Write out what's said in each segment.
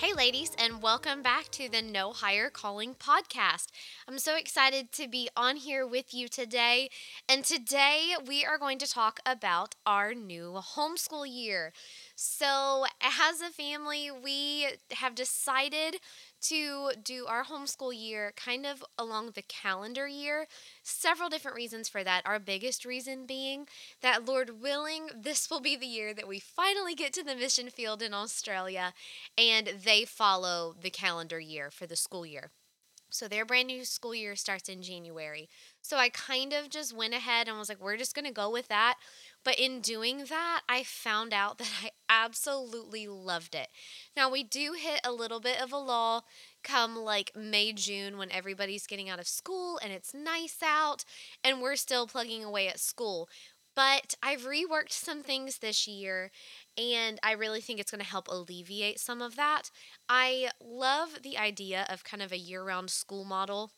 Hey, ladies, and welcome back to the No Higher Calling podcast. I'm so excited to be on here with you today. And today we are going to talk about our new homeschool year. So, as a family, we have decided to do our homeschool year kind of along the calendar year. Several different reasons for that. Our biggest reason being that, Lord willing, this will be the year that we finally get to the mission field in Australia and they follow the calendar year for the school year. So their brand new school year starts in January. So I kind of just went ahead and was like, we're just going to go with that. But in doing that, I found out that I absolutely loved it. Now, we do hit a little bit of a lull come like May, June when everybody's getting out of school and it's nice out and we're still plugging away at school. But I've reworked some things this year and I really think it's going to help alleviate some of that. I love the idea of kind of a year round school model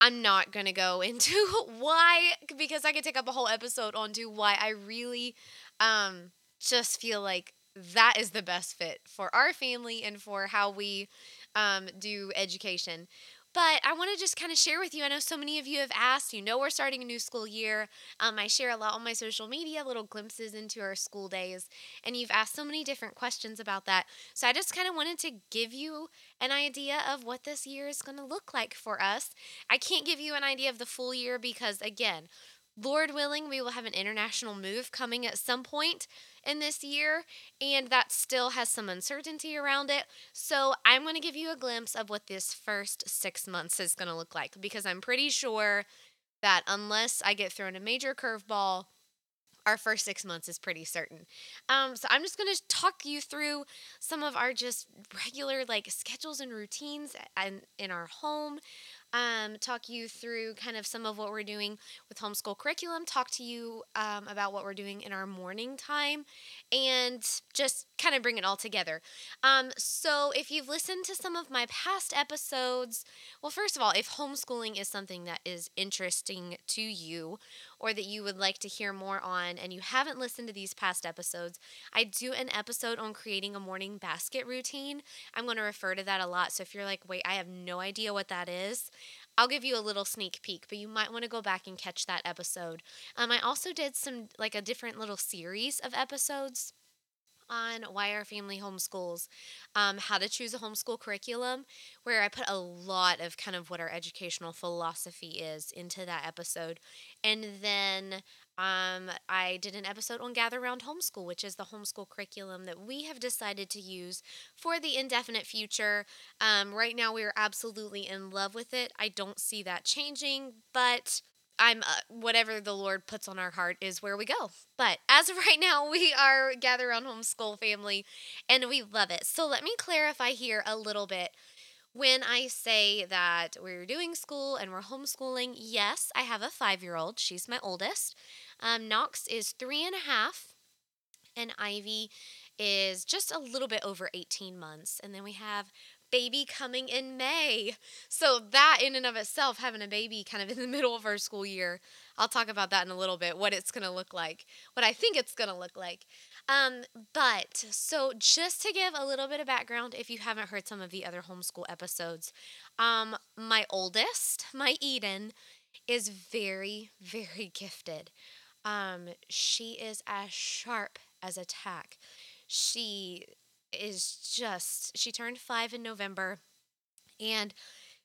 I'm not going to go into why, because I could take up a whole episode onto why I really um, just feel like that is the best fit for our family and for how we um, do education. But I want to just kind of share with you. I know so many of you have asked. You know, we're starting a new school year. Um, I share a lot on my social media, little glimpses into our school days. And you've asked so many different questions about that. So I just kind of wanted to give you an idea of what this year is going to look like for us. I can't give you an idea of the full year because, again, Lord willing, we will have an international move coming at some point in this year, and that still has some uncertainty around it. So, I'm going to give you a glimpse of what this first six months is going to look like because I'm pretty sure that unless I get thrown a major curveball, our first six months is pretty certain. Um, so I'm just going to talk you through some of our just regular like schedules and routines and in our home um, talk you through kind of some of what we're doing with homeschool curriculum, talk to you um, about what we're doing in our morning time, and just kind of bring it all together. Um, so, if you've listened to some of my past episodes, well, first of all, if homeschooling is something that is interesting to you, or that you would like to hear more on and you haven't listened to these past episodes, I do an episode on creating a morning basket routine. I'm going to refer to that a lot. So if you're like, wait, I have no idea what that is, I'll give you a little sneak peek, but you might want to go back and catch that episode. Um, I also did some, like a different little series of episodes on why our family homeschools, um, how to choose a homeschool curriculum, where I put a lot of kind of what our educational philosophy is into that episode. And then um, I did an episode on Gather Round Homeschool, which is the homeschool curriculum that we have decided to use for the indefinite future. Um, right now, we are absolutely in love with it. I don't see that changing, but I'm uh, whatever the Lord puts on our heart is where we go. But as of right now, we are gather around homeschool family and we love it. So let me clarify here a little bit. When I say that we're doing school and we're homeschooling, yes, I have a five year old. She's my oldest. Um, Knox is three and a half, and Ivy is just a little bit over 18 months. And then we have baby coming in May. So, that in and of itself, having a baby kind of in the middle of our school year, I'll talk about that in a little bit, what it's going to look like, what I think it's going to look like. Um, but so just to give a little bit of background, if you haven't heard some of the other homeschool episodes, um, my oldest, my Eden, is very, very gifted. Um, she is as sharp as a tack. She is just she turned 5 in November and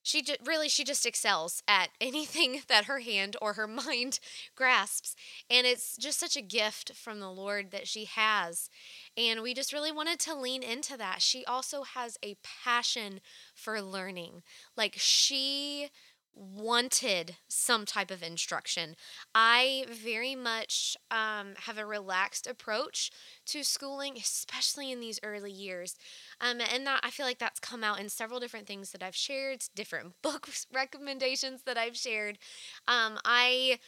she really she just excels at anything that her hand or her mind grasps and it's just such a gift from the lord that she has and we just really wanted to lean into that. She also has a passion for learning. Like she wanted some type of instruction. I very much um, have a relaxed approach to schooling, especially in these early years. Um, and that I feel like that's come out in several different things that I've shared, different book recommendations that I've shared. Um, I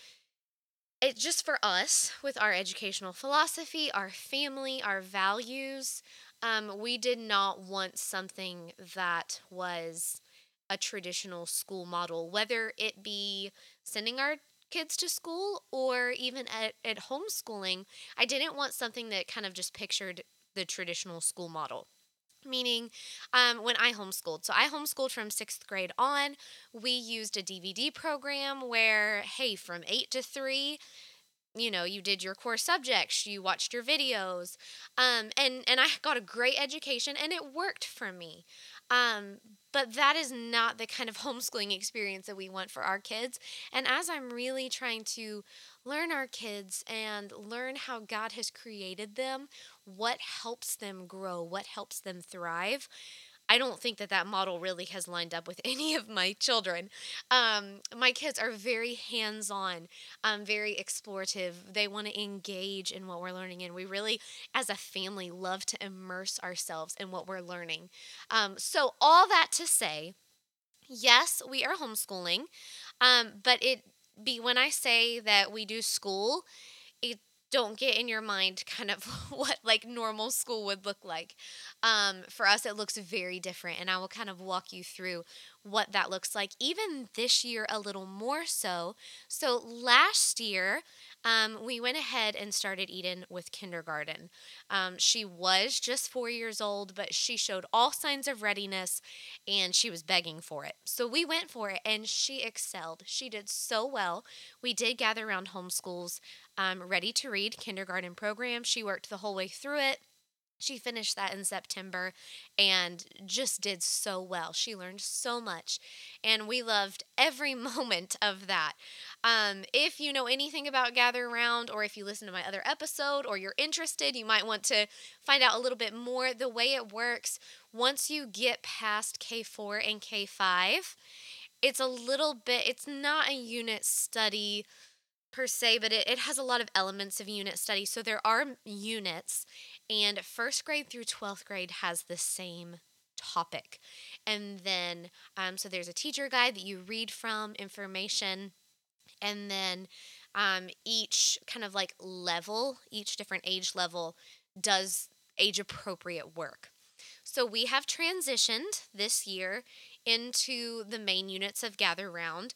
it just for us with our educational philosophy, our family, our values, um, we did not want something that was a traditional school model, whether it be sending our kids to school or even at, at homeschooling. I didn't want something that kind of just pictured the traditional school model meaning um, when I homeschooled. So I homeschooled from sixth grade on. We used a DVD program where, hey, from eight to three, you know you did your core subjects you watched your videos um, and and i got a great education and it worked for me um, but that is not the kind of homeschooling experience that we want for our kids. And as i'm really trying to learn our kids and learn how god has created them what helps them grow what helps them thrive I don't think that that model really has lined up with any of my children. Um, my kids are very hands on, um, very explorative. They want to engage in what we're learning, and we really, as a family, love to immerse ourselves in what we're learning. Um, so, all that to say, yes, we are homeschooling, um, but it be when I say that we do school, don't get in your mind kind of what like normal school would look like. Um, for us, it looks very different, and I will kind of walk you through what that looks like, even this year a little more so. So last year, um, we went ahead and started Eden with kindergarten. Um, she was just four years old, but she showed all signs of readiness and she was begging for it. So we went for it and she excelled. She did so well. We did gather around homeschools, um, ready to read kindergarten program. She worked the whole way through it. She finished that in September and just did so well. She learned so much, and we loved every moment of that. Um, if you know anything about Gather Around, or if you listen to my other episode, or you're interested, you might want to find out a little bit more. The way it works, once you get past K4 and K5, it's a little bit, it's not a unit study per se, but it, it has a lot of elements of unit study. So there are units, and first grade through 12th grade has the same topic. And then, um, so there's a teacher guide that you read from, information, and then um, each kind of like level, each different age level does age appropriate work. So we have transitioned this year into the main units of Gather Round.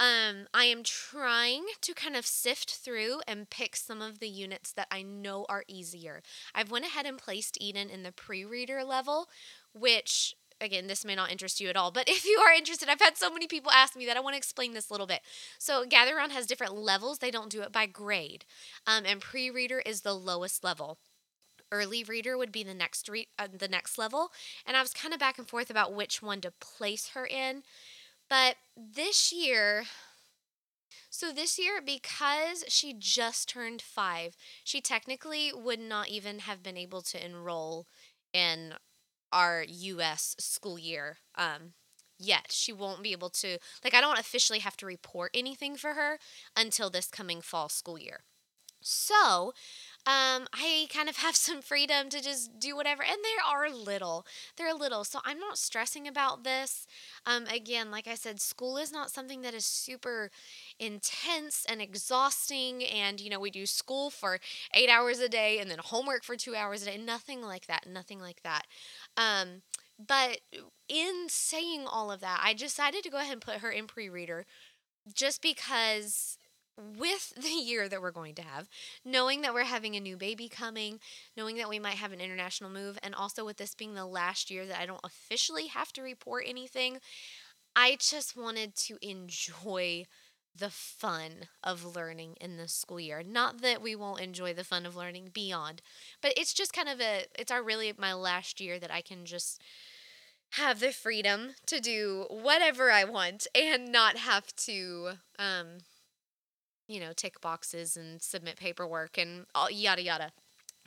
Um, I am trying to kind of sift through and pick some of the units that I know are easier. I've went ahead and placed Eden in the pre-reader level, which again, this may not interest you at all, but if you are interested, I've had so many people ask me that I want to explain this a little bit. So, Gather Around has different levels, they don't do it by grade, um, and pre reader is the lowest level. Early reader would be the next re- uh, the next level, and I was kind of back and forth about which one to place her in. But this year, so this year, because she just turned five, she technically would not even have been able to enroll in our U.S. school year um, yet. She won't be able to, like, I don't officially have to report anything for her until this coming fall school year. So, um, I kind of have some freedom to just do whatever. And they are little. They're little. So I'm not stressing about this. Um, again, like I said, school is not something that is super intense and exhausting. And, you know, we do school for eight hours a day and then homework for two hours a day. Nothing like that. Nothing like that. Um, but in saying all of that, I decided to go ahead and put her in pre reader just because with the year that we're going to have, knowing that we're having a new baby coming, knowing that we might have an international move, and also with this being the last year that I don't officially have to report anything, I just wanted to enjoy the fun of learning in this school year. Not that we won't enjoy the fun of learning beyond, but it's just kind of a, it's our really my last year that I can just have the freedom to do whatever I want and not have to, um, you know, tick boxes and submit paperwork and all, yada yada.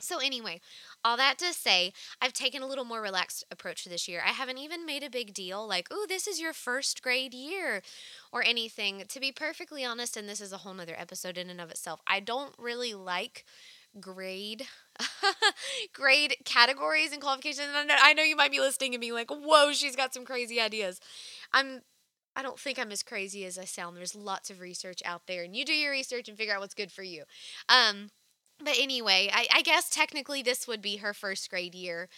So, anyway, all that to say, I've taken a little more relaxed approach this year. I haven't even made a big deal like, oh, this is your first grade year or anything. To be perfectly honest, and this is a whole nother episode in and of itself, I don't really like grade grade categories and qualifications and I know you might be listening and being like whoa she's got some crazy ideas i'm i don't think i'm as crazy as i sound there's lots of research out there and you do your research and figure out what's good for you um but anyway, I, I guess technically this would be her first grade year.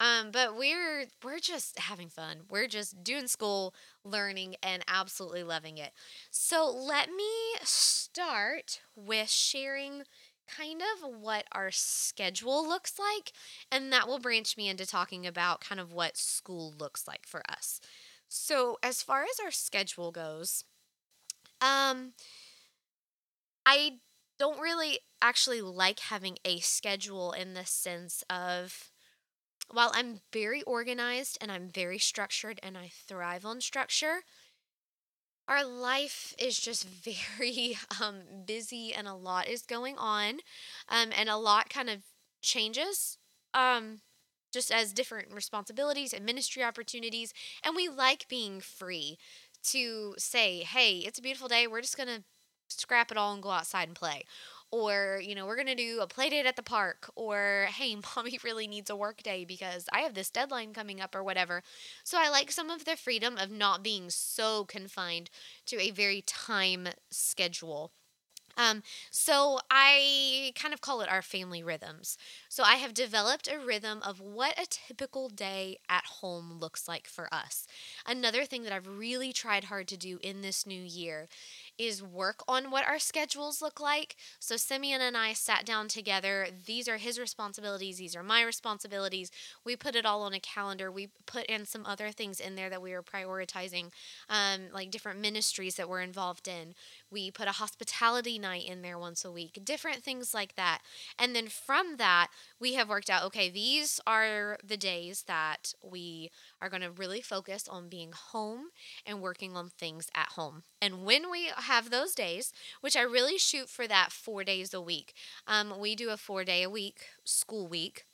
Um, but we're we're just having fun. We're just doing school, learning, and absolutely loving it. So let me start with sharing kind of what our schedule looks like, and that will branch me into talking about kind of what school looks like for us. So as far as our schedule goes, um, I don't really actually like having a schedule in the sense of while I'm very organized and I'm very structured and I thrive on structure, our life is just very um, busy and a lot is going on um, and a lot kind of changes um, just as different responsibilities and ministry opportunities and we like being free to say hey it's a beautiful day we're just going to scrap it all and go outside and play. Or, you know, we're going to do a play date at the park. Or, hey, mommy really needs a work day because I have this deadline coming up or whatever. So I like some of the freedom of not being so confined to a very time schedule. Um, so I kind of call it our family rhythms. So I have developed a rhythm of what a typical day at home looks like for us. Another thing that I've really tried hard to do in this new year is work on what our schedules look like. So Simeon and I sat down together. These are his responsibilities, these are my responsibilities. We put it all on a calendar. We put in some other things in there that we were prioritizing, um, like different ministries that we're involved in. We put a hospitality night in there once a week, different things like that. And then from that, we have worked out okay, these are the days that we are going to really focus on being home and working on things at home. And when we have those days, which I really shoot for that four days a week, um, we do a four day a week school week.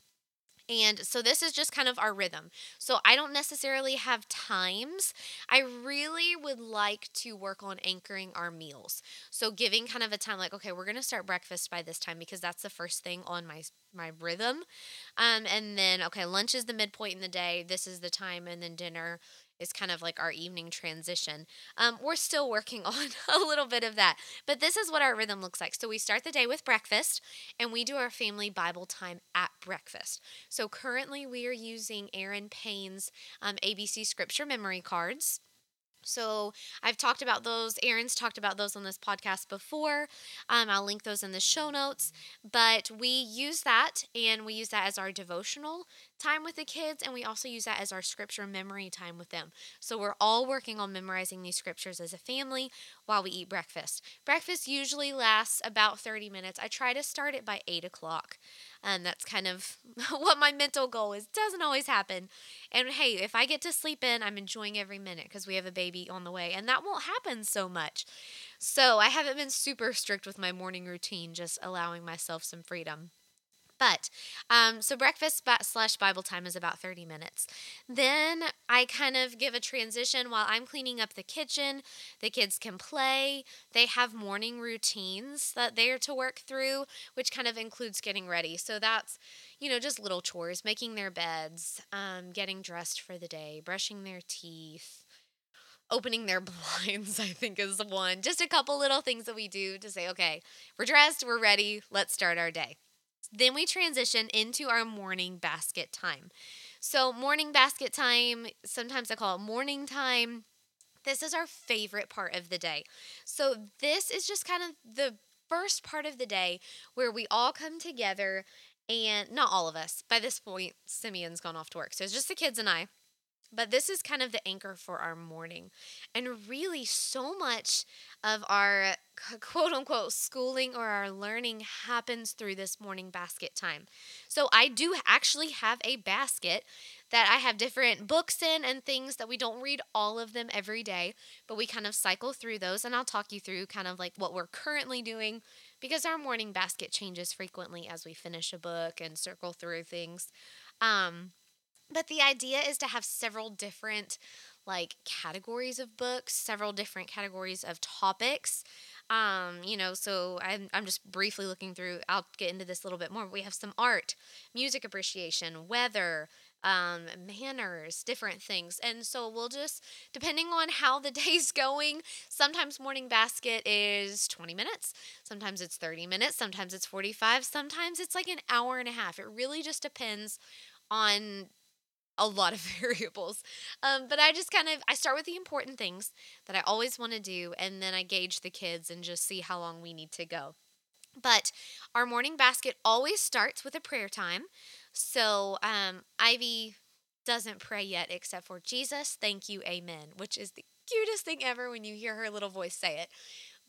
And so this is just kind of our rhythm. So I don't necessarily have times. I really would like to work on anchoring our meals. So giving kind of a time like okay, we're to start breakfast by this time because that's the first thing on my my rhythm. Um and then okay, lunch is the midpoint in the day. This is the time and then dinner is kind of like our evening transition. Um, we're still working on a little bit of that, but this is what our rhythm looks like. So we start the day with breakfast and we do our family Bible time at breakfast. So currently we are using Aaron Payne's um, ABC scripture memory cards. So I've talked about those. Aaron's talked about those on this podcast before. Um, I'll link those in the show notes. But we use that and we use that as our devotional time with the kids, and we also use that as our scripture memory time with them. So we're all working on memorizing these scriptures as a family while we eat breakfast. Breakfast usually lasts about 30 minutes. I try to start it by 8 o'clock. And that's kind of what my mental goal is. Doesn't always happen. And hey, if I get to sleep in, I'm enjoying every minute because we have a baby on the way, and that won't happen so much. So I haven't been super strict with my morning routine, just allowing myself some freedom. But um, so breakfast slash Bible time is about 30 minutes. Then I kind of give a transition while I'm cleaning up the kitchen. The kids can play. They have morning routines that they are to work through, which kind of includes getting ready. So that's, you know, just little chores, making their beds, um, getting dressed for the day, brushing their teeth opening their blinds, I think is one. Just a couple little things that we do to say, okay, we're dressed, we're ready, let's start our day. Then we transition into our morning basket time. So, morning basket time, sometimes I call it morning time. This is our favorite part of the day. So, this is just kind of the first part of the day where we all come together and not all of us. By this point, Simeon's gone off to work. So, it's just the kids and I. But this is kind of the anchor for our morning. And really, so much of our quote unquote schooling or our learning happens through this morning basket time. So, I do actually have a basket that I have different books in and things that we don't read all of them every day, but we kind of cycle through those. And I'll talk you through kind of like what we're currently doing because our morning basket changes frequently as we finish a book and circle through things. Um, but the idea is to have several different like categories of books, several different categories of topics. Um, you know, so I'm, I'm just briefly looking through, I'll get into this a little bit more. We have some art, music appreciation, weather, um, manners, different things. And so we'll just, depending on how the day's going, sometimes morning basket is 20 minutes, sometimes it's 30 minutes, sometimes it's 45, sometimes it's like an hour and a half. It really just depends on a lot of variables. Um, but I just kind of I start with the important things that I always want to do, and then I gauge the kids and just see how long we need to go. But our morning basket always starts with a prayer time. So um, Ivy doesn't pray yet except for Jesus, thank you, amen, which is the cutest thing ever when you hear her little voice say it.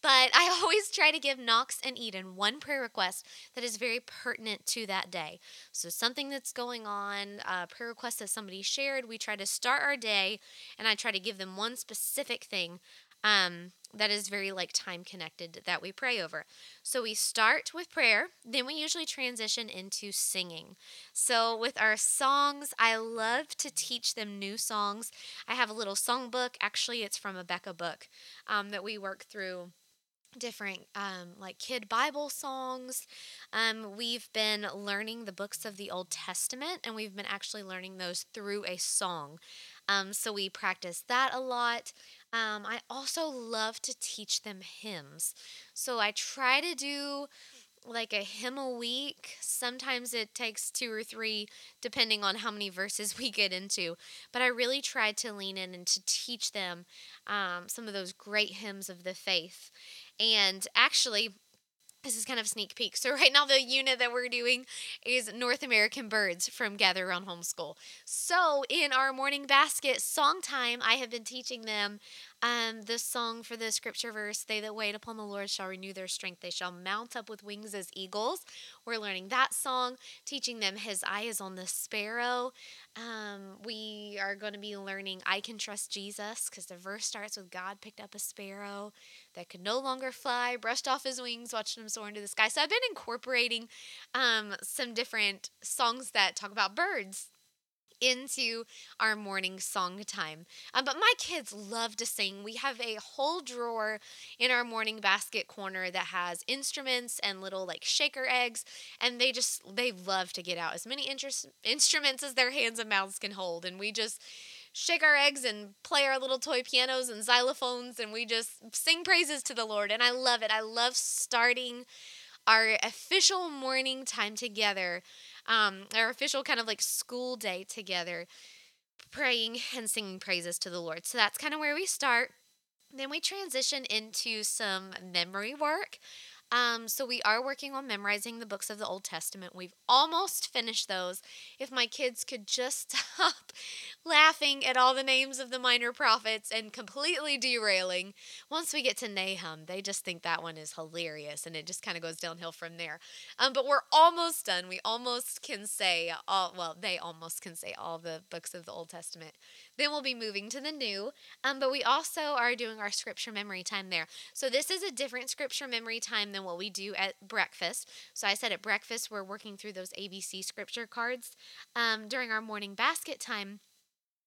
But I always try to give Knox and Eden one prayer request that is very pertinent to that day. So, something that's going on, a prayer request that somebody shared, we try to start our day and I try to give them one specific thing um, that is very like time connected that we pray over. So we start with prayer, then we usually transition into singing. So with our songs, I love to teach them new songs. I have a little song book. Actually, it's from A Beka Book um, that we work through different um, like kid Bible songs. Um, we've been learning the books of the Old Testament, and we've been actually learning those through a song. Um, so we practice that a lot. Um, I also love to teach them hymns. So I try to do like a hymn a week. Sometimes it takes two or three, depending on how many verses we get into. But I really tried to lean in and to teach them um, some of those great hymns of the faith. And actually, this is kind of sneak peek. So right now the unit that we're doing is North American Birds from Gather Around Homeschool. So in our morning basket song time, I have been teaching them um, the song for the scripture verse, they that wait upon the Lord shall renew their strength. They shall mount up with wings as eagles. We're learning that song, teaching them his eye is on the sparrow. Um, we are going to be learning I can trust Jesus because the verse starts with God picked up a sparrow that could no longer fly, brushed off his wings, watching him soar into the sky. So I've been incorporating um, some different songs that talk about birds into our morning song time. Um, but my kids love to sing. We have a whole drawer in our morning basket corner that has instruments and little like shaker eggs, and they just they love to get out as many interest, instruments as their hands and mouths can hold, and we just shake our eggs and play our little toy pianos and xylophones and we just sing praises to the Lord and I love it. I love starting our official morning time together um, our official kind of like school day together, praying and singing praises to the Lord. So that's kind of where we start. Then we transition into some memory work. Um, so we are working on memorizing the books of the Old Testament. We've almost finished those. If my kids could just stop laughing at all the names of the minor prophets and completely derailing, once we get to Nahum, they just think that one is hilarious, and it just kind of goes downhill from there. Um, but we're almost done. We almost can say all. Well, they almost can say all the books of the Old Testament. Then we'll be moving to the new. Um, but we also are doing our scripture memory time there. So this is a different scripture memory time than what we do at breakfast. So I said at breakfast, we're working through those ABC scripture cards. Um, during our morning basket time,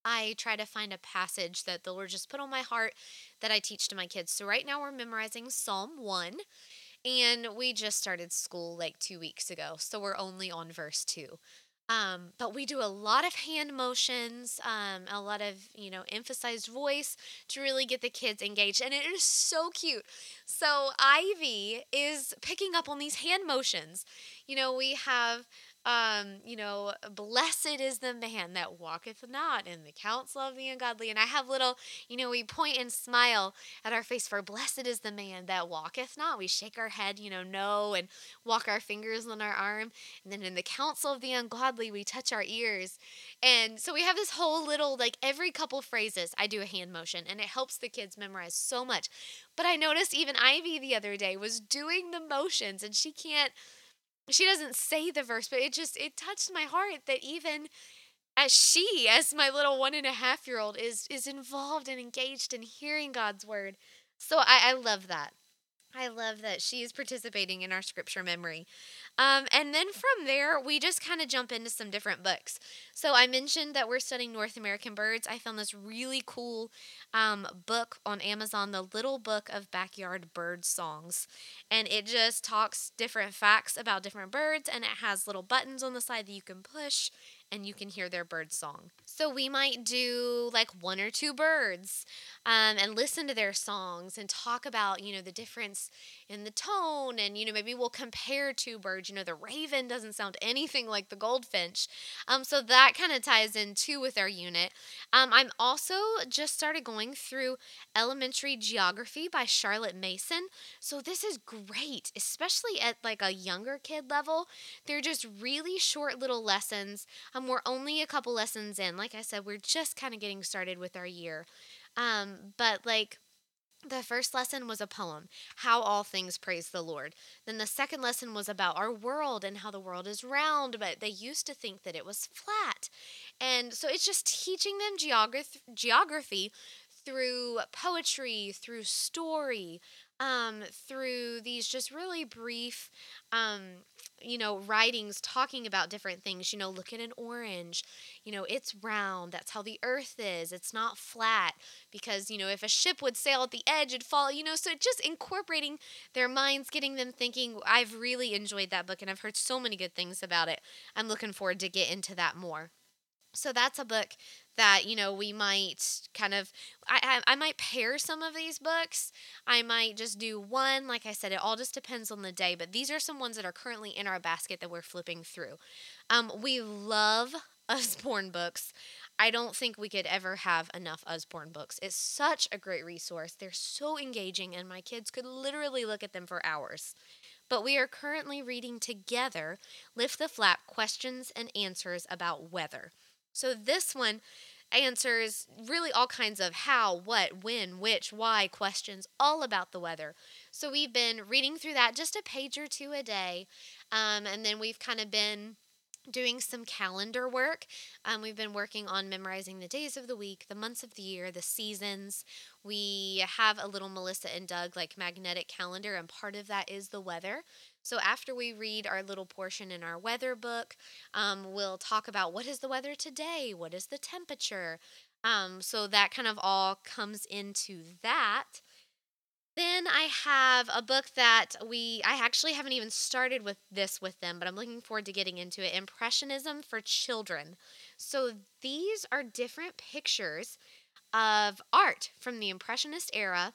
I try to find a passage that the Lord just put on my heart that I teach to my kids. So right now we're memorizing Psalm 1. And we just started school like two weeks ago. So we're only on verse 2. Um, but we do a lot of hand motions, um, a lot of, you know, emphasized voice to really get the kids engaged. And it is so cute. So Ivy is picking up on these hand motions. You know, we have um, you know, blessed is the man that walketh not in the counsel of the ungodly. And I have little, you know, we point and smile at our face for blessed is the man that walketh not. We shake our head, you know, no, and walk our fingers on our arm. And then in the counsel of the ungodly, we touch our ears. And so we have this whole little, like every couple phrases, I do a hand motion, and it helps the kids memorize so much. But I noticed even Ivy the other day was doing the motions, and she can't she doesn't say the verse, but it just it touched my heart that even as she, as my little one and a half year old, is is involved and engaged in hearing God's word. So I, I love that. I love that she is participating in our scripture memory. Um, and then from there, we just kind of jump into some different books. So I mentioned that we're studying North American birds. I found this really cool um, book on Amazon, The Little Book of Backyard Bird Songs. And it just talks different facts about different birds, and it has little buttons on the side that you can push and you can hear their bird song. So we might do like one or two birds um, and listen to their songs and talk about, you know, the difference in the tone. And, you know, maybe we'll compare two birds. You know, the raven doesn't sound anything like the goldfinch. Um, so that kind of ties in too with our unit. Um, I'm also just started going through elementary geography by Charlotte Mason. So this is great, especially at like a younger kid level. They're just really short little lessons. Um, we're only a couple lessons in. Like I said, we're just kind of getting started with our year. Um, but like the first lesson was a poem, How All Things Praise the Lord. Then the second lesson was about our world and how the world is round, but they used to think that it was flat. And so it's just teaching them geography, geography through poetry, through story, um, through these just really brief, um, you know, writings talking about different things. You know, look at an orange. You know, it's round. That's how the earth is. It's not flat because, you know, if a ship would sail at the edge, it'd fall, you know. So just incorporating their minds, getting them thinking. I've really enjoyed that book and I've heard so many good things about it. I'm looking forward to get into that more. So that's a book that you know we might kind of I, I, I might pair some of these books. I might just do one. Like i said it all just depends on the day but these are some ones that are currently in our basket that we're flipping through. Um, we love usborne books. I don't think we could ever have enough usborne books. It's such a great resource. They're so engaging and my kids could literally look at them for hours. But we are currently reading together lift the flap questions and answers about weather so this one answers really all kinds of how, what, when, which, why questions, all about the weather. So we've been reading through that just a page or two a day. Um, and then we've kind of been doing some calendar work. Um, we've been working on memorizing the days of the week, the months of the year, the seasons. We have a little Melissa and Doug like magnetic calendar, and part of that is the weather. So after we read our little portion in our weather book, um, we'll talk about what is the weather today, what is the temperature. Um, so that kind of all comes into that. Then I have a book that we I actually haven't even started with this with them, but I'm looking forward to getting into it. Impressionism for Children. So these are different pictures of art from the impressionist era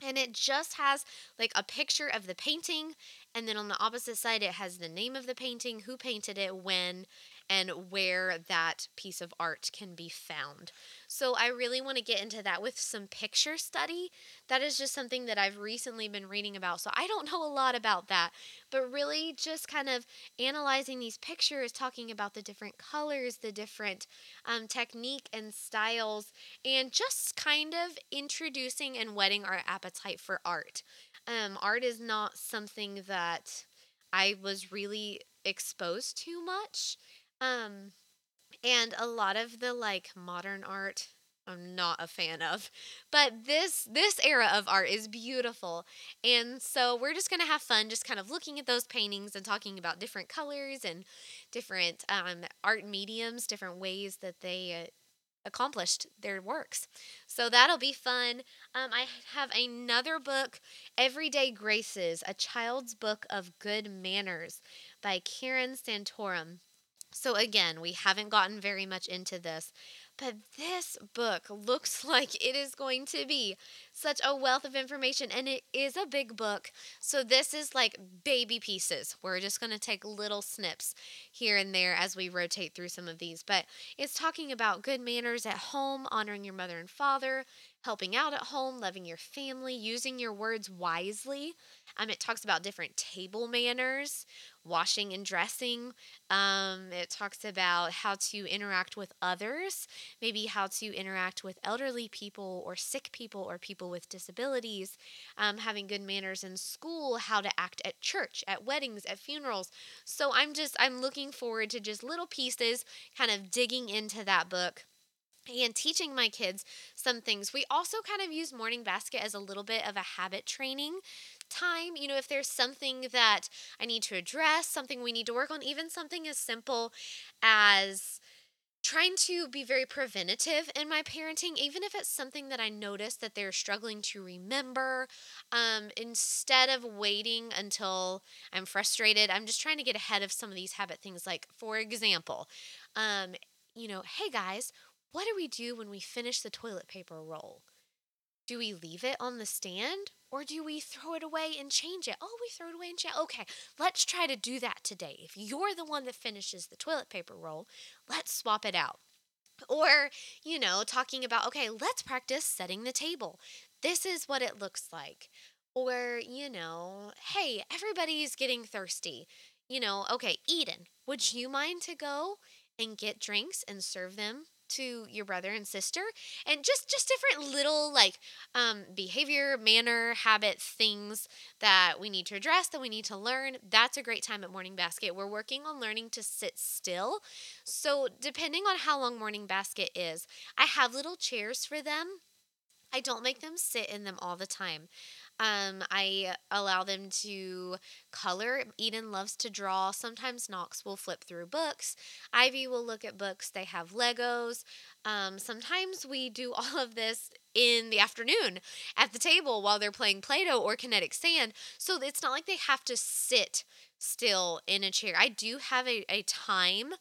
and it just has like a picture of the painting and then on the opposite side it has the name of the painting who painted it when and where that piece of art can be found. So I really want to get into that with some picture study. That is just something that I've recently been reading about. So I don't know a lot about that, but really just kind of analyzing these pictures, talking about the different colors, the different um, technique and styles, and just kind of introducing and whetting our appetite for art. Um, art is not something that I was really exposed to much. Um, and a lot of the like modern art I'm not a fan of. But this this era of art is beautiful. And so we're just going to have fun just kind of looking at those paintings and talking about different colors and different um, art mediums, different ways that they uh, accomplished their works. So that'll be fun. Um, I have another book, Everyday Graces, a child's book of good manners by Karen Santorum. So, again, we haven't gotten very much into this, but this book looks like it is going to be such a wealth of information, and it is a big book. So, this is like baby pieces. We're just going to take little snips here and there as we rotate through some of these. But it's talking about good manners at home, honoring your mother and father, helping out at home, loving your family, using your words wisely. Um, it talks about different table manners, washing and dressing. Um, it talks about how to interact with others, maybe how to interact with elderly people or sick people or people with disabilities, um, having good manners in school, how to act at church, at weddings, at funerals. So I'm just, I'm looking forward to just little pieces, kind of digging into that book and teaching my kids some things. We also kind of use morning basket as a little bit of a habit training time. You know, if there's something that I need to address, something we need to work on, even something as simple as trying to be very preventative in my parenting even if it's something that i notice that they're struggling to remember um, instead of waiting until i'm frustrated i'm just trying to get ahead of some of these habit things like for example um, you know hey guys what do we do when we finish the toilet paper roll do we leave it on the stand or do we throw it away and change it? Oh, we throw it away and change. Okay, let's try to do that today. If you're the one that finishes the toilet paper roll, let's swap it out. Or, you know, talking about, okay, let's practice setting the table. This is what it looks like. Or, you know, hey, everybody's getting thirsty. You know, okay, Eden, would you mind to go and get drinks and serve them to your brother and sister and just just different little like um, behavior manner habit things that we need to address that we need to learn. That's a great time at morning basket. We're working on learning to sit still. So depending on how long morning basket is i have little chairs for them. I don't make them sit in them all the time. Um, I allow them to color. Eden loves to draw. Sometimes Knox will flip through books. Ivy will look at books. They have Legos. Um, sometimes we do all of this in the afternoon at the table while they're playing Play Doh or kinetic sand. So it's not like they have to sit still in a chair. I do have a, a time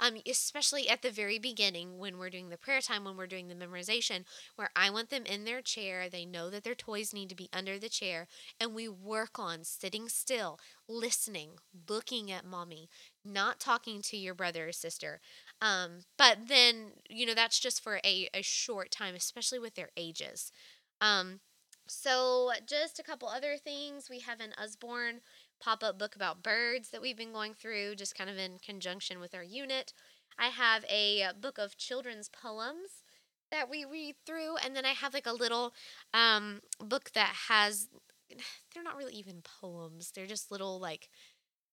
um, especially at the very beginning when we're doing the prayer time, when we're doing the memorization, where I want them in their chair. They know that their toys need to be under the chair, and we work on sitting still, listening, looking at mommy, not talking to your brother or sister. Um, but then, you know, that's just for a, a short time, especially with their ages. Um, so, just a couple other things. We have an Usborne pop up book about birds that we've been going through, just kind of in conjunction with our unit. I have a book of children's poems that we read through, and then I have like a little um, book that has, they're not really even poems, they're just little like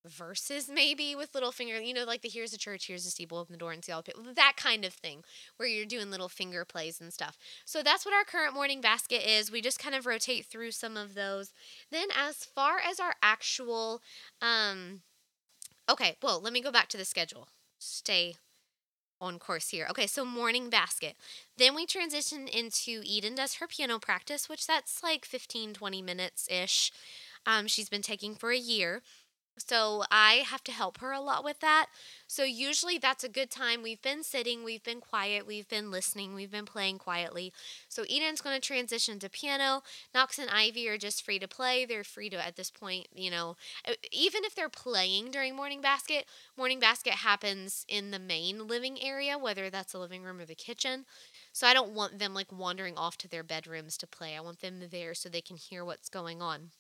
verses maybe with little finger you know like the here's a church here's a steeple open the door and see all the people that kind of thing where you're doing little finger plays and stuff so that's what our current morning basket is we just kind of rotate through some of those then as far as our actual um okay well let me go back to the schedule stay on course here. Okay, so morning basket. Then we transition into Eden does her piano practice, which that's like 15, 20 minutes ish. Um, she's been taking for a year. So I have to help her a lot with that. So usually that's a good time. We've been sitting, we've been quiet, we've been listening, we've been playing quietly. So Eden's going to transition to piano. Knox and Ivy are just free to play. They're free to at this point, you know, even if they're playing during morning basket, morning basket happens in the main living area, whether that's the living room or the kitchen. So I don't want them like wandering off to their bedrooms to play. I want them there so they can hear what's going on.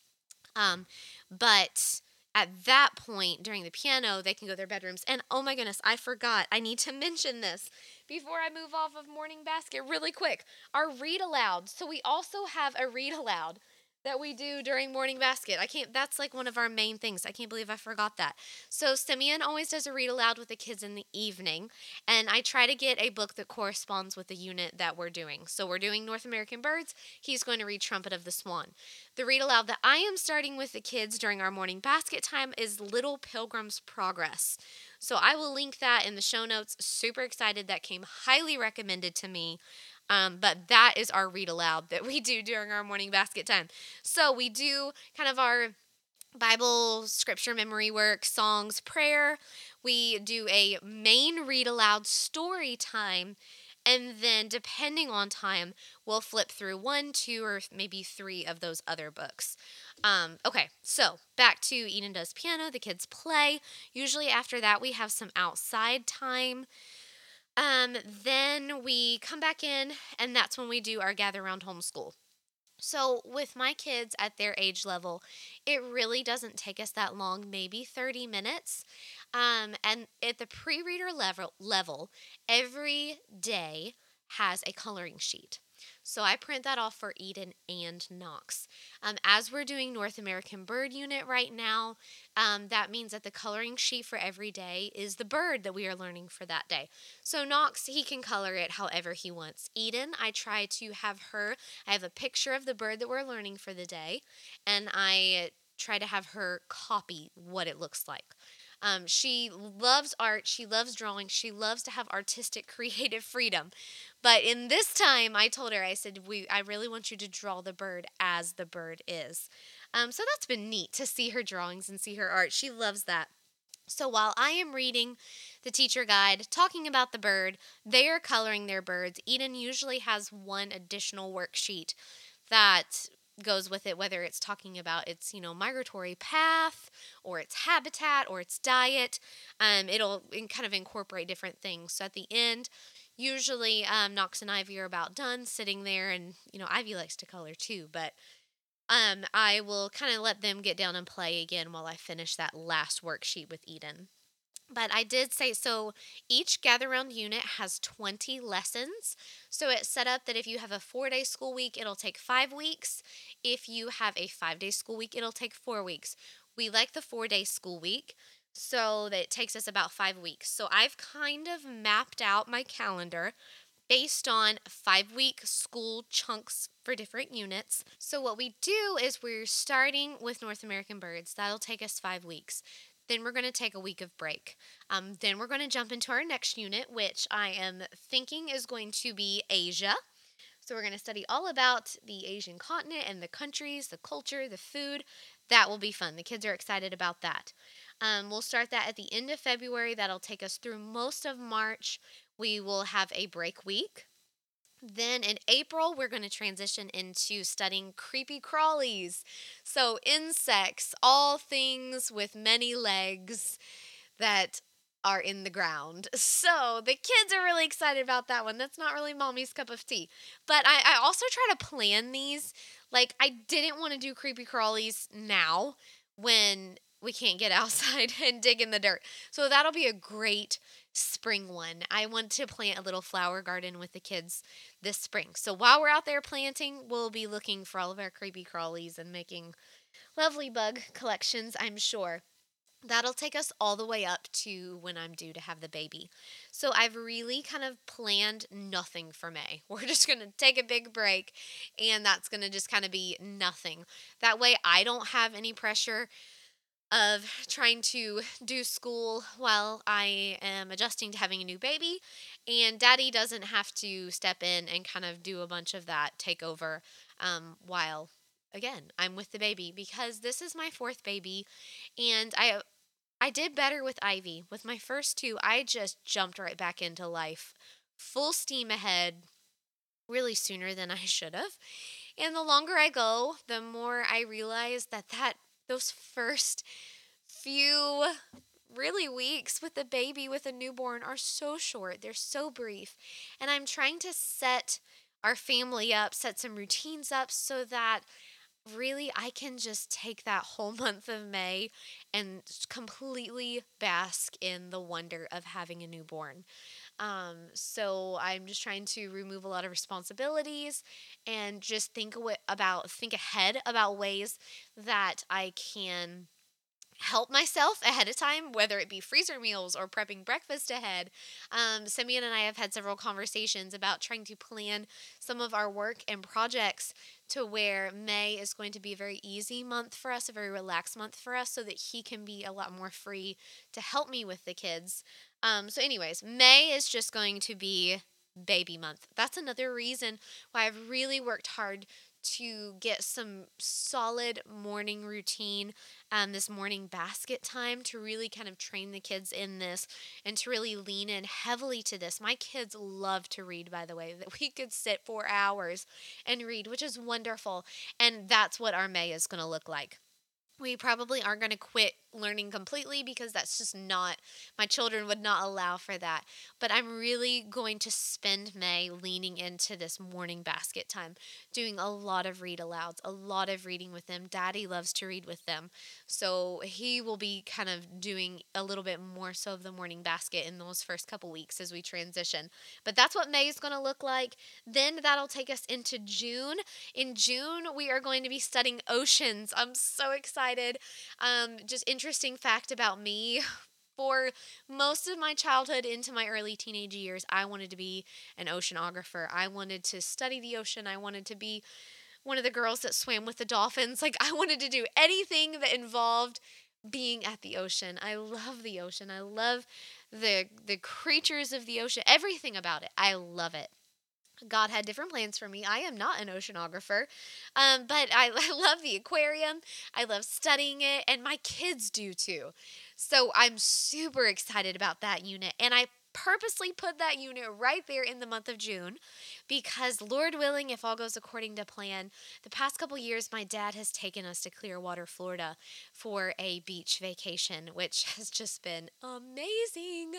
Um, but at that point during the piano, they can go to their bedrooms. And oh my goodness, I forgot. I need to mention this before I move off of Morning Basket really quick. Our read aloud. So we also have a read aloud that we do during morning basket. I can't that's like one of our main things. I can't believe I forgot that. So Simeon always does a read aloud with the kids in the evening, and I try to get a book that corresponds with the unit that we're doing. So we're doing North American Birds. He's going to read Trumpet of the Swan. The read aloud that I am starting with the kids during our morning basket time is Little Pilgrim's Progress. So I will link that in the show notes. Super excited that came highly recommended to me. Um, but that is our read aloud that we do during our morning basket time. So we do kind of our Bible, scripture memory work, songs, prayer. We do a main read aloud story time. And then, depending on time, we'll flip through one, two, or maybe three of those other books. Um, okay, so back to Eden Does Piano. The kids play. Usually, after that, we have some outside time. Um, then we come back in, and that's when we do our gather around homeschool. So, with my kids at their age level, it really doesn't take us that long, maybe 30 minutes. Um, and at the pre reader level, level, every day has a coloring sheet. So I print that off for Eden and Knox. Um, as we're doing North American Bird Unit right now, um, that means that the coloring sheet for every day is the bird that we are learning for that day. So Knox, he can color it however he wants. Eden, I try to have her, I have a picture of the bird that we're learning for the day, and I try to have her copy what it looks like. Um, she loves art. She loves drawing. She loves to have artistic, creative freedom. But in this time, I told her, I said, "We, I really want you to draw the bird as the bird is." Um, so that's been neat to see her drawings and see her art. She loves that. So while I am reading the teacher guide talking about the bird, they are coloring their birds. Eden usually has one additional worksheet that goes with it whether it's talking about its you know migratory path or its habitat or its diet um, it'll kind of incorporate different things so at the end usually um, knox and ivy are about done sitting there and you know ivy likes to color too but um, i will kind of let them get down and play again while i finish that last worksheet with eden but I did say so each gather round unit has 20 lessons. So it's set up that if you have a four day school week, it'll take five weeks. If you have a five day school week, it'll take four weeks. We like the four day school week, so that it takes us about five weeks. So I've kind of mapped out my calendar based on five week school chunks for different units. So, what we do is we're starting with North American birds. That'll take us five weeks. Then we're going to take a week of break. Um, then we're going to jump into our next unit, which I am thinking is going to be Asia. So we're going to study all about the Asian continent and the countries, the culture, the food. That will be fun. The kids are excited about that. Um, we'll start that at the end of February. That'll take us through most of March. We will have a break week. Then in April, we're going to transition into studying creepy crawlies. So, insects, all things with many legs that are in the ground. So, the kids are really excited about that one. That's not really mommy's cup of tea. But I, I also try to plan these. Like, I didn't want to do creepy crawlies now when we can't get outside and dig in the dirt. So, that'll be a great spring one. I want to plant a little flower garden with the kids this spring. So while we're out there planting, we'll be looking for all of our creepy crawlies and making lovely bug collections, I'm sure. That'll take us all the way up to when I'm due to have the baby. So I've really kind of planned nothing for May. We're just going to take a big break, and that's going to just kind of be nothing. That way, I don't have any pressure of trying to do school while I am adjusting to having a new baby. And daddy doesn't have to step in and kind of do a bunch of that takeover um, while, again, I'm with the baby because this is my fourth baby. And I. I did better with Ivy. With my first two, I just jumped right back into life, full steam ahead, really sooner than I should have. And the longer I go, the more I realize that that those first few really weeks with a baby with a newborn are so short. They're so brief. And I'm trying to set our family up, set some routines up so that really I can just take that whole month of May and completely bask in the wonder of having a newborn. Um, so I'm just trying to remove a lot of responsibilities and just think about think ahead about ways that I can help myself ahead of time, whether it be freezer meals or prepping breakfast ahead. Um, Simeon and I have had several conversations about trying to plan some of our work and projects to where May is going to be a very easy month for us, a very relaxed month for us, so that he can be a lot more free to help me with the kids. Um, so, anyways, May is just going to be baby month. That's another reason why I've really worked hard to get some solid morning routine, um, this morning basket time to really kind of train the kids in this and to really lean in heavily to this. My kids love to read, by the way, that we could sit for hours and read, which is wonderful. And that's what our May is going to look like. We probably aren't going to quit learning completely because that's just not, my children would not allow for that. But I'm really going to spend May leaning into this morning basket time, doing a lot of read alouds, a lot of reading with them. Daddy loves to read with them. So he will be kind of doing a little bit more so of the morning basket in those first couple weeks as we transition. But that's what May is going to look like. Then that'll take us into June. In June, we are going to be studying oceans. I'm so excited. Um, just interesting fact about me. For most of my childhood into my early teenage years, I wanted to be an oceanographer. I wanted to study the ocean. I wanted to be one of the girls that swam with the dolphins. Like, I wanted to do anything that involved being at the ocean. I love the ocean. I love the the creatures of the ocean. Everything about it. I love it. God had different plans for me. I am not an oceanographer, um, but I, I love the aquarium. I love studying it, and my kids do too. So I'm super excited about that unit. And I purposely put that unit right there in the month of June because, Lord willing, if all goes according to plan, the past couple years, my dad has taken us to Clearwater, Florida for a beach vacation, which has just been amazing.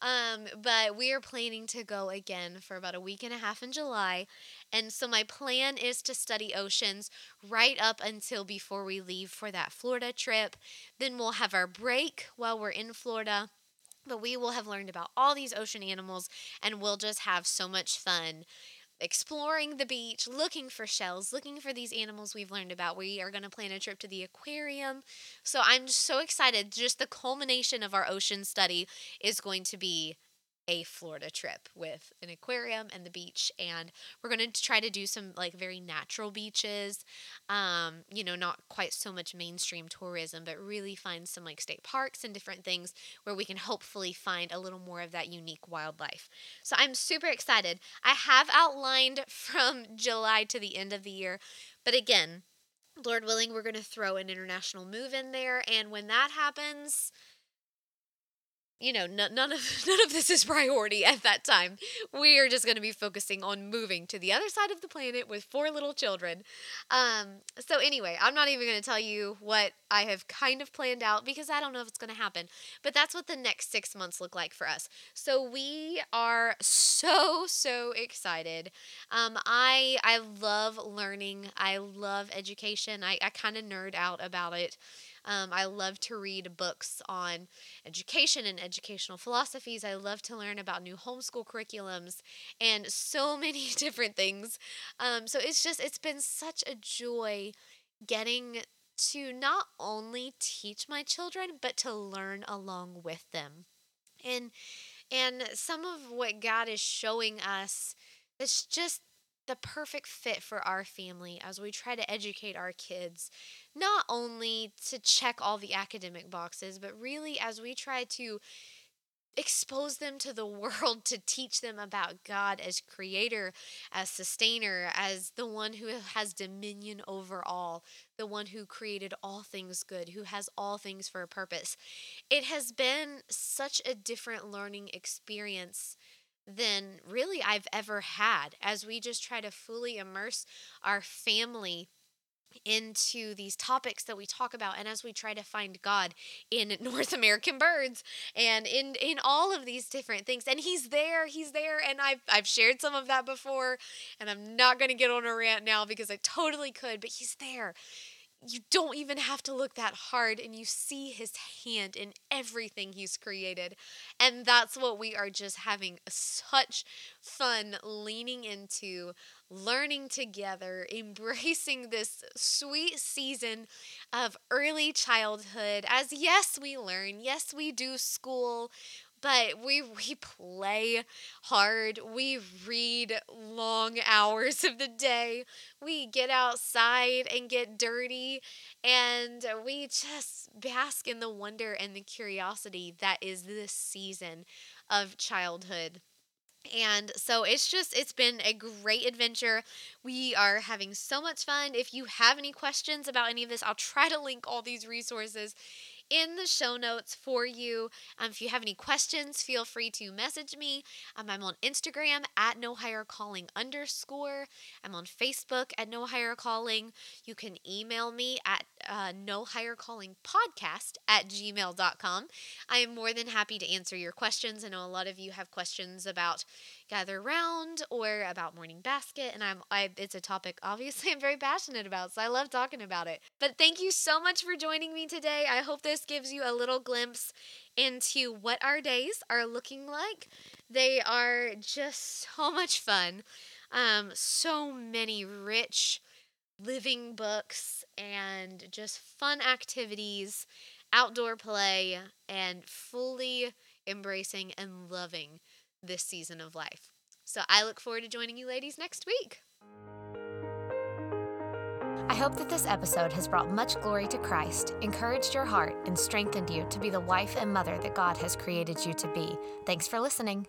Um, but we are planning to go again for about a week and a half in July. And so, my plan is to study oceans right up until before we leave for that Florida trip. Then we'll have our break while we're in Florida but we will have learned about all these ocean animals and we'll just have so much fun exploring the beach, looking for shells, looking for these animals we've learned about. We are going to plan a trip to the aquarium. So I'm so excited. Just the culmination of our ocean study is going to be a Florida trip with an aquarium and the beach. And we're going to try to do some like very natural beaches. Um, you know, not quite so much mainstream tourism, but really find some like state parks and different things where we can hopefully find a little more of that unique wildlife. So I'm super excited. I have outlined from July to the end of the year, but again, Lord willing, we're going to throw an international move in there. And when that happens, you know, n- none of none of this is priority at that time. We are just going to be focusing on moving to the other side of the planet with four little children. Um, so anyway, I'm not even going to tell you what I have kind of planned out because I don't know if it's going to happen. But that's what the next six months look like for us. So we are so so excited. Um, I I love learning. I love education. I I kind of nerd out about it. Um, I love to read books on education and educational philosophies. I love to learn about new homeschool curriculums and so many different things. Um, so it's just, it's been such a joy getting to not only teach my children, but to learn along with them. And and some of what God is showing us it's just the perfect fit for our family as we try to educate our kids, not only to check all the academic boxes, but really as we try to expose them to the world to teach them about God as creator, as sustainer, as the one who has dominion over all, the one who created all things good, who has all things for a purpose. It has been such a different learning experience than really I've ever had as we just try to fully immerse our family into these topics that we talk about and as we try to find God in North American birds and in in all of these different things. And he's there he's there and I've I've shared some of that before and I'm not going to get on a rant now because I totally could but he's there you don't even have to look that hard and you see his hand in everything he's created. And that's what we are just having such fun leaning into, learning together, embracing this sweet season of early childhood. As yes, we learn, yes, we do school, but we we play hard. We read long hours of the day. We get outside and get dirty and we just bask in the wonder and the curiosity that is this season of childhood. And so it's just, it's been a great adventure. We are having so much fun. If you have any questions about any of this, I'll try to link all these resources in the show notes for you. Um, if you have any questions, feel free to message me. Um, I'm on Instagram at no higher calling underscore. I'm on Facebook at no higher calling. You can email me at uh, no higher calling podcast at gmail.com. I am more than happy to answer your questions. I know a lot of you have questions about gather round or about morning basket and I'm I it's a topic obviously I'm very passionate about so I love talking about it. But thank you so much for joining me today. I hope this gives you a little glimpse into what our days are looking like. They are just so much fun. Um so many rich living books and just fun activities, outdoor play and fully embracing and loving this season of life. So I look forward to joining you ladies next week. I hope that this episode has brought much glory to Christ, encouraged your heart, and strengthened you to be the wife and mother that God has created you to be. Thanks for listening.